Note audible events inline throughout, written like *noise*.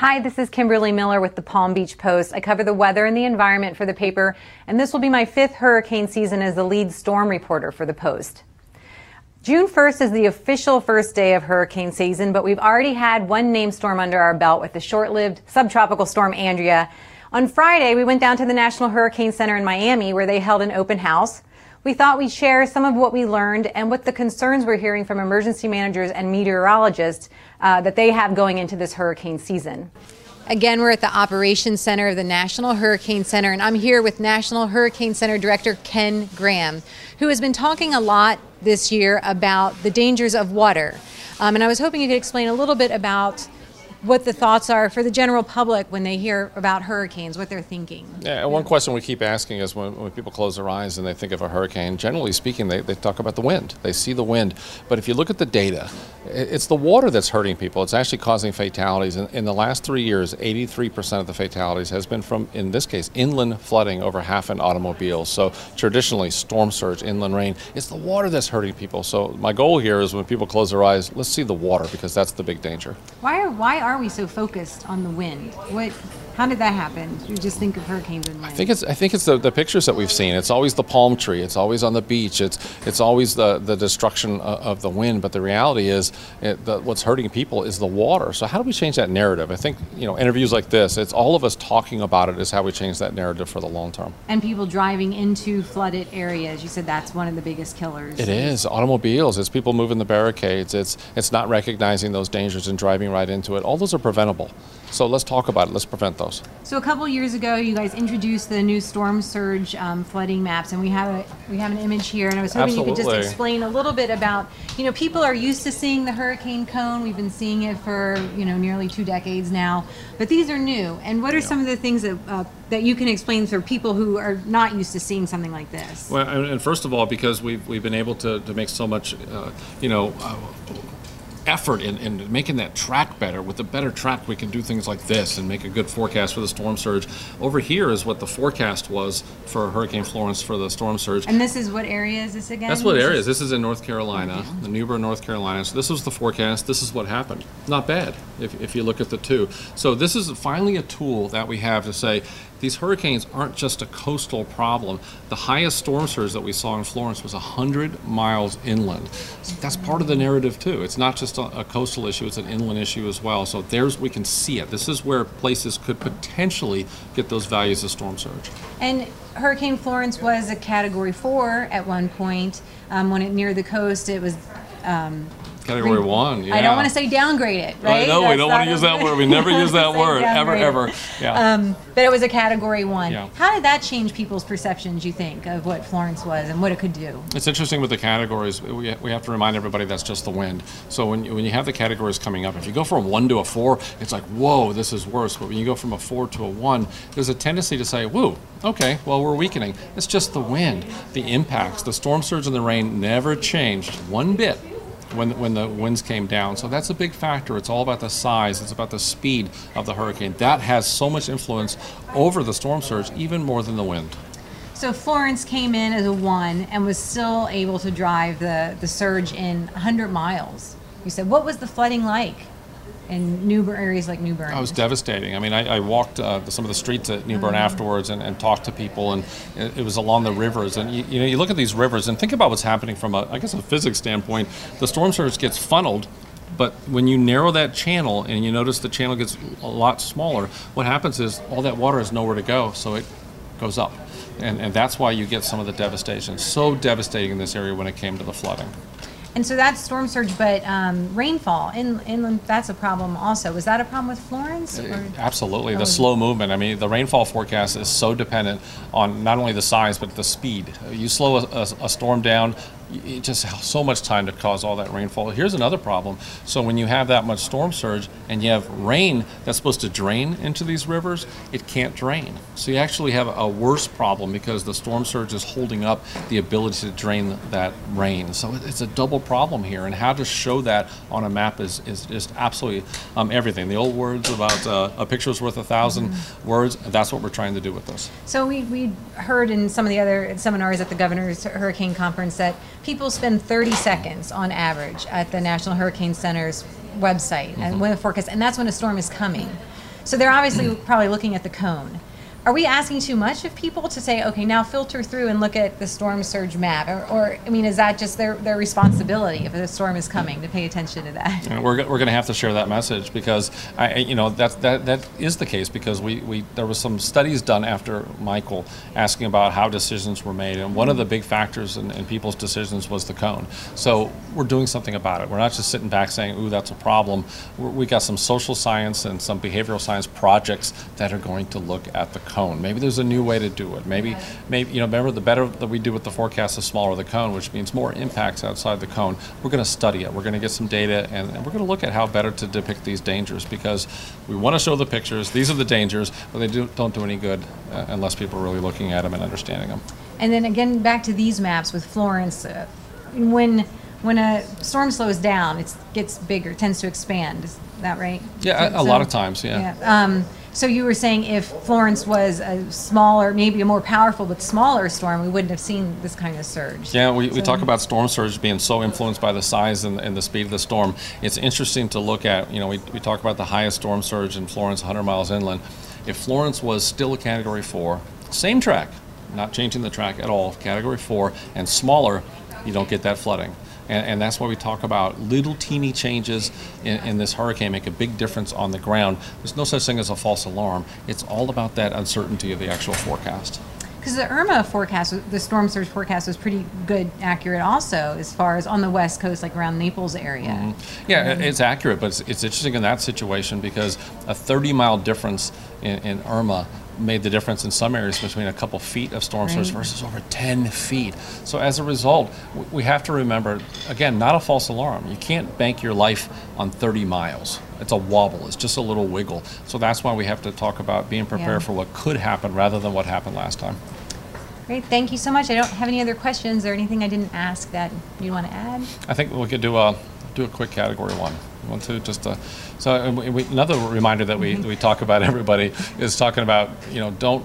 Hi, this is Kimberly Miller with the Palm Beach Post. I cover the weather and the environment for the paper, and this will be my fifth hurricane season as the lead storm reporter for the Post. June 1st is the official first day of hurricane season, but we've already had one named storm under our belt with the short lived subtropical storm Andrea. On Friday, we went down to the National Hurricane Center in Miami where they held an open house. We thought we'd share some of what we learned and what the concerns we're hearing from emergency managers and meteorologists uh, that they have going into this hurricane season. Again, we're at the Operations Center of the National Hurricane Center, and I'm here with National Hurricane Center Director Ken Graham, who has been talking a lot this year about the dangers of water. Um, and I was hoping you could explain a little bit about what the thoughts are for the general public when they hear about hurricanes, what they're thinking. Yeah, one question we keep asking is when, when, people close their eyes and they think of a hurricane, generally speaking, they, they talk about the wind. They see the wind. But if you look at the data, it's the water that's hurting people. It's actually causing fatalities. In, in the last three years, 83% of the fatalities has been from, in this case, inland flooding over half in automobiles. So traditionally, storm surge, inland rain, it's the water that's hurting people. So my goal here is when people close their eyes, let's see the water because that's the big danger. Why are, why are we so focused on the wind? What how did that happen? You just think of hurricanes and wind. I think it's I think it's the, the pictures that we've seen. It's always the palm tree. It's always on the beach. It's it's always the, the destruction of, of the wind. But the reality is, it, the, what's hurting people is the water. So how do we change that narrative? I think you know interviews like this. It's all of us talking about it is how we change that narrative for the long term. And people driving into flooded areas. You said that's one of the biggest killers. It is automobiles. It's people moving the barricades. It's it's not recognizing those dangers and driving right into it. All those are preventable. So let's talk about it. Let's prevent those. So a couple years ago, you guys introduced the new storm surge um, flooding maps, and we have a we have an image here. And I was hoping Absolutely. you could just explain a little bit about you know people are used to seeing the hurricane cone. We've been seeing it for you know nearly two decades now, but these are new. And what are yeah. some of the things that uh, that you can explain for people who are not used to seeing something like this? Well, and first of all, because we've we've been able to, to make so much, uh, you know. Uh, effort in, in making that track better. With a better track, we can do things like this and make a good forecast for the storm surge. Over here is what the forecast was for Hurricane Florence for the storm surge. And this is what area is this again? That's what area is. This is in North Carolina, okay. the New Bern, North Carolina. So this was the forecast. This is what happened. Not bad if, if you look at the two. So this is finally a tool that we have to say, these hurricanes aren't just a coastal problem. The highest storm surge that we saw in Florence was 100 miles inland. That's part of the narrative too. It's not just a, a, coastal issue, it's an inland issue as well. So there's we can see it. This is where places could potentially get those values of storm surge. And Hurricane Florence was a category 4 at one point. Um, when it neared the coast, it was um, Category one. Yeah. I don't want to say downgrade it, right? No, we don't want to use that word. *laughs* We never use that *laughs* word ever, ever. Yeah. Um, but it was a category one. Yeah. How did that change people's perceptions? You think of what Florence was and what it could do? It's interesting with the categories. We, we have to remind everybody that's just the wind. So when you, when you have the categories coming up, if you go from one to a four, it's like whoa, this is worse. But when you go from a four to a one, there's a tendency to say, whoa, okay, well we're weakening. It's just the wind, the impacts, the storm surge and the rain never changed one bit when, when the winds came down. So that's a big factor. It's all about the size, it's about the speed of the hurricane. That has so much influence over the storm surge, even more than the wind. So Florence came in as a one and was still able to drive the, the surge in 100 miles. You said, what was the flooding like? In New Bern areas like New Bern? Oh, it was devastating. I mean, I, I walked uh, some of the streets at New Bern mm-hmm. afterwards and, and, talked to people, and it, it, was along the rivers. And you, you, know, you look at these rivers and think about what's happening from a, I guess, a physics standpoint. The storm surge gets funneled. But when you narrow that channel and you notice the channel gets a lot smaller, what happens is all that water has nowhere to go, so it goes up. And, and that's why you get some of the devastation. So devastating in this area when it came to the flooding. And so that's storm surge, but um, rainfall in inland that's a problem also. Was that a problem with Florence? Or? Absolutely, the slow movement. I mean, the rainfall forecast is so dependent on not only the size but the speed. You slow a, a, a storm down, it just so much time to cause all that rainfall. Here's another problem. So when you have that much storm surge and you have rain that's supposed to drain into these rivers, it can't drain. So you actually have a worse problem because the storm surge is holding up the ability to drain that rain. So it's a double problem here. And how to show that on a map is, is just absolutely um, everything. The old words about uh, a picture is worth a 1000 mm-hmm. words, that's what we're trying to do with this. So we, we heard in some of the other seminars at the Governor's Hurricane Conference that people spend 30 seconds on average at the National Hurricane Center's website mm-hmm. and when the forecast, and that's when a storm is coming. So they're obviously probably looking at the cone. Are we asking too much of people to say, okay, now filter through and look at the storm surge map? Or, or I mean, is that just their, their responsibility if a storm is coming to pay attention to that? We're, we're going to have to share that message because I, you know that that that is the case because we, we there was some studies done after Michael asking about how decisions were made and one of the big factors in, in people's decisions was the cone. So we're doing something about it. We're not just sitting back saying, "Ooh, that's a problem." We're, we got some social science and some behavioral science projects that are going to look at the cone. Maybe there's a new way to do it. Maybe maybe you know remember the better that we do with the forecast, the smaller the cone, which means more impacts outside the cone. We're going to study it. We're going to get some data and, and we're going to look at how better to depict these dangers because we want to show the pictures. These are the dangers, but they do, don't do any good uh, unless people are really looking at them and understanding them. And then again, back to these maps with Florence, uh, when when a storm slows down, it gets bigger, tends to expand. Is that right? Yeah, So- a, a lot of times, yeah. Yeah. Um, so you were saying if Florence was a smaller, maybe a more powerful but smaller storm, we wouldn't have seen this kind of surge. Yeah, we, we So- talk about storm surge being so influenced by the size and, and the speed of the storm. It's interesting to look at, you know, we, we talk about the highest storm surge in Florence, 100 miles inland. If Florence was still a category four, same track, not changing the track at all, category four, and smaller, you don't get that flooding. And, and that's why we talk about little teeny changes in, in this hurricane make a big difference on the ground. There's no such thing as a false alarm. It's all about that uncertainty of the actual forecast. Because the Irma forecast, the storm surge forecast, was pretty good, accurate also, as far as on the west coast, like around Naples area. Mm-hmm. Yeah, it- it's accurate, but it's, it's interesting in that situation because a 30 mile difference in, in Irma made the difference in some areas between a couple feet of storm surge versus over 10 feet. So as a result, we have to remember, again, not a false alarm. You can't bank your life on 30 miles. It's a wobble. It's just a little wiggle. So that's why we have to talk about being prepared Yeah. for what could happen rather than what happened last time. Great, thank you so much. I don't have any other questions or anything I didn't ask that you want to add. I think we could do a do a quick category one. Want to? Just uh, so we, we, another reminder that we, we talk about everybody is talking about you know don't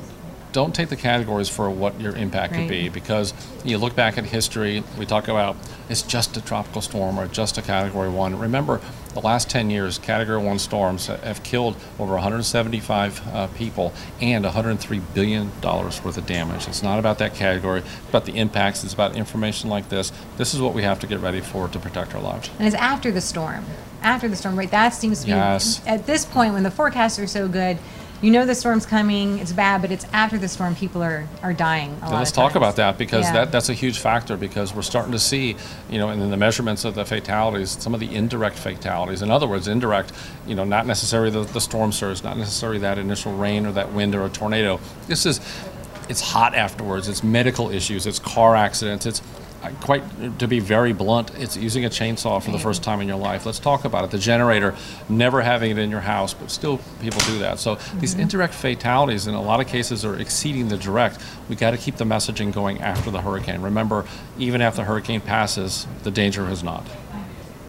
don't take the categories for what your impact could be because you look back at history we talk about it's just a tropical storm or just a category one remember the last 10 years category one storms have killed over 175 uh, people and 103 billion dollars worth of damage it's not about that category it's about the impacts it's about information like this this is what we have to get ready for to protect our lives And it's after the storm. After the storm, right? That seems to be Yes. at this point when the forecasts are so good. You know the storm's coming. It's bad, but it's after the storm. People are are dying. A lot let's talk about that because Yeah. that, that's a huge factor because we're starting to see, you know, in the measurements of the fatalities, some of the indirect fatalities. In other words, indirect, you know, not necessarily the, the storm surge, not necessarily that initial rain or that wind or a tornado. This is, it's hot afterwards. It's medical issues. It's car accidents. It's quite, to be very blunt, it's using a chainsaw for the first time in your life. Let's talk about it. The generator, never having it in your house, but still people do that. So these mm-hmm. indirect fatalities in a lot of cases are exceeding the direct. We got to keep the messaging going after the hurricane. Remember, even after the hurricane passes, the danger has not.